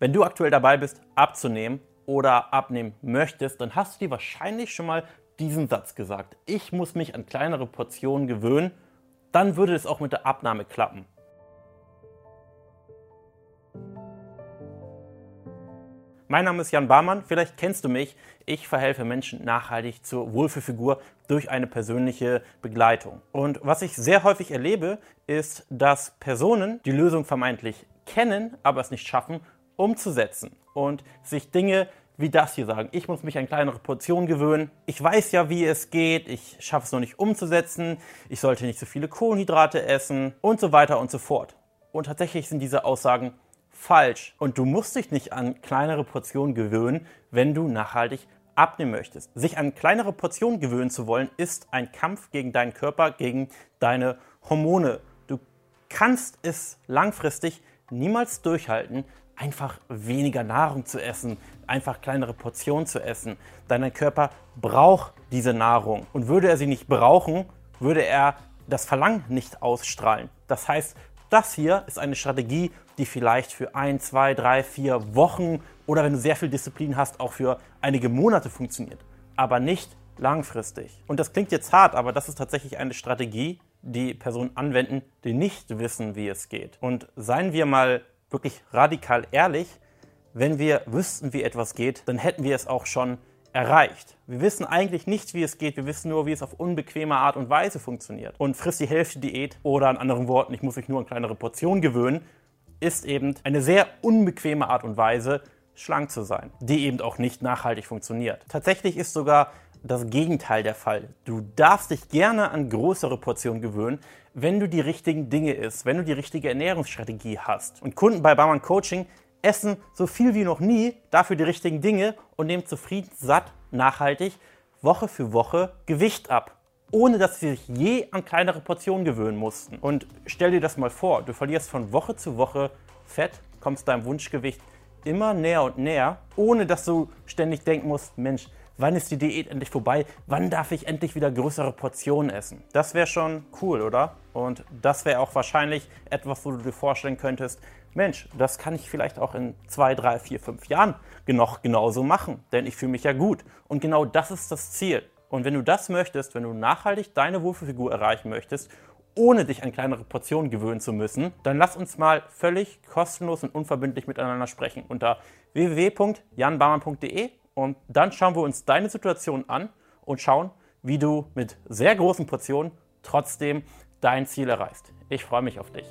Wenn du aktuell dabei bist, abzunehmen oder abnehmen möchtest, dann hast du dir wahrscheinlich schon mal diesen Satz gesagt. Ich muss mich an kleinere Portionen gewöhnen, dann würde es auch mit der Abnahme klappen. Mein Name ist Jan Barmann, vielleicht kennst du mich. Ich verhelfe Menschen nachhaltig zur Wohlfühlfigur durch eine persönliche Begleitung. Und was ich sehr häufig erlebe, ist, dass Personen die Lösung vermeintlich kennen, aber es nicht schaffen, umzusetzen und sich Dinge wie das hier sagen. Ich muss mich an kleinere Portionen gewöhnen. Ich weiß ja, wie es geht. Ich schaffe es noch nicht umzusetzen. Ich sollte nicht so viele Kohlenhydrate essen und so weiter und so fort. Und tatsächlich sind diese Aussagen falsch. Und du musst dich nicht an kleinere Portionen gewöhnen, wenn du nachhaltig abnehmen möchtest. Sich an kleinere Portionen gewöhnen zu wollen, ist ein Kampf gegen deinen Körper, gegen deine Hormone. Du kannst es langfristig niemals durchhalten, einfach weniger Nahrung zu essen, einfach kleinere Portionen zu essen. Dein Körper braucht diese Nahrung. Und würde er sie nicht brauchen, würde er das Verlangen nicht ausstrahlen. Das heißt, das hier ist eine Strategie, die vielleicht für ein, zwei, drei, vier Wochen oder wenn du sehr viel Disziplin hast, auch für einige Monate funktioniert. Aber nicht langfristig. Und das klingt jetzt hart, aber das ist tatsächlich eine Strategie, die Personen anwenden, die nicht wissen, wie es geht. Und seien wir mal wirklich radikal ehrlich, wenn wir wüssten, wie etwas geht, dann hätten wir es auch schon erreicht. Wir wissen eigentlich nicht, wie es geht, wir wissen nur, wie es auf unbequeme Art und Weise funktioniert. Und frisst die Hälfte Diät oder in anderen Worten, ich muss mich nur an kleinere Portionen gewöhnen, ist eben eine sehr unbequeme Art und Weise, schlank zu sein, die eben auch nicht nachhaltig funktioniert. Tatsächlich ist sogar das Gegenteil der Fall. Du darfst dich gerne an größere Portionen gewöhnen, wenn du die richtigen Dinge isst, wenn du die richtige Ernährungsstrategie hast. Und Kunden bei Barmann Coaching essen so viel wie noch nie, dafür die richtigen Dinge und nehmen zufrieden, satt, nachhaltig Woche für Woche Gewicht ab, ohne dass sie sich je an kleinere Portionen gewöhnen mussten. Und stell dir das mal vor, du verlierst von Woche zu Woche Fett, kommst deinem Wunschgewicht immer näher und näher, ohne dass du ständig denken musst, Mensch, wann ist die Diät endlich vorbei? Wann darf ich endlich wieder größere Portionen essen? Das wäre schon cool, oder? Und das wäre auch wahrscheinlich etwas, wo du dir vorstellen könntest, Mensch, das kann ich vielleicht auch in zwei, drei, vier, fünf Jahren noch genauso machen, denn ich fühle mich ja gut. Und genau das ist das Ziel. Und wenn du das möchtest, wenn du nachhaltig deine Wohlfühlfigur erreichen möchtest, ohne dich an kleinere Portionen gewöhnen zu müssen, dann lass uns mal völlig kostenlos und unverbindlich miteinander sprechen unter www.janbarmann.de und dann schauen wir uns deine Situation an und schauen, wie du mit sehr großen Portionen trotzdem dein Ziel erreichst. Ich freue mich auf dich.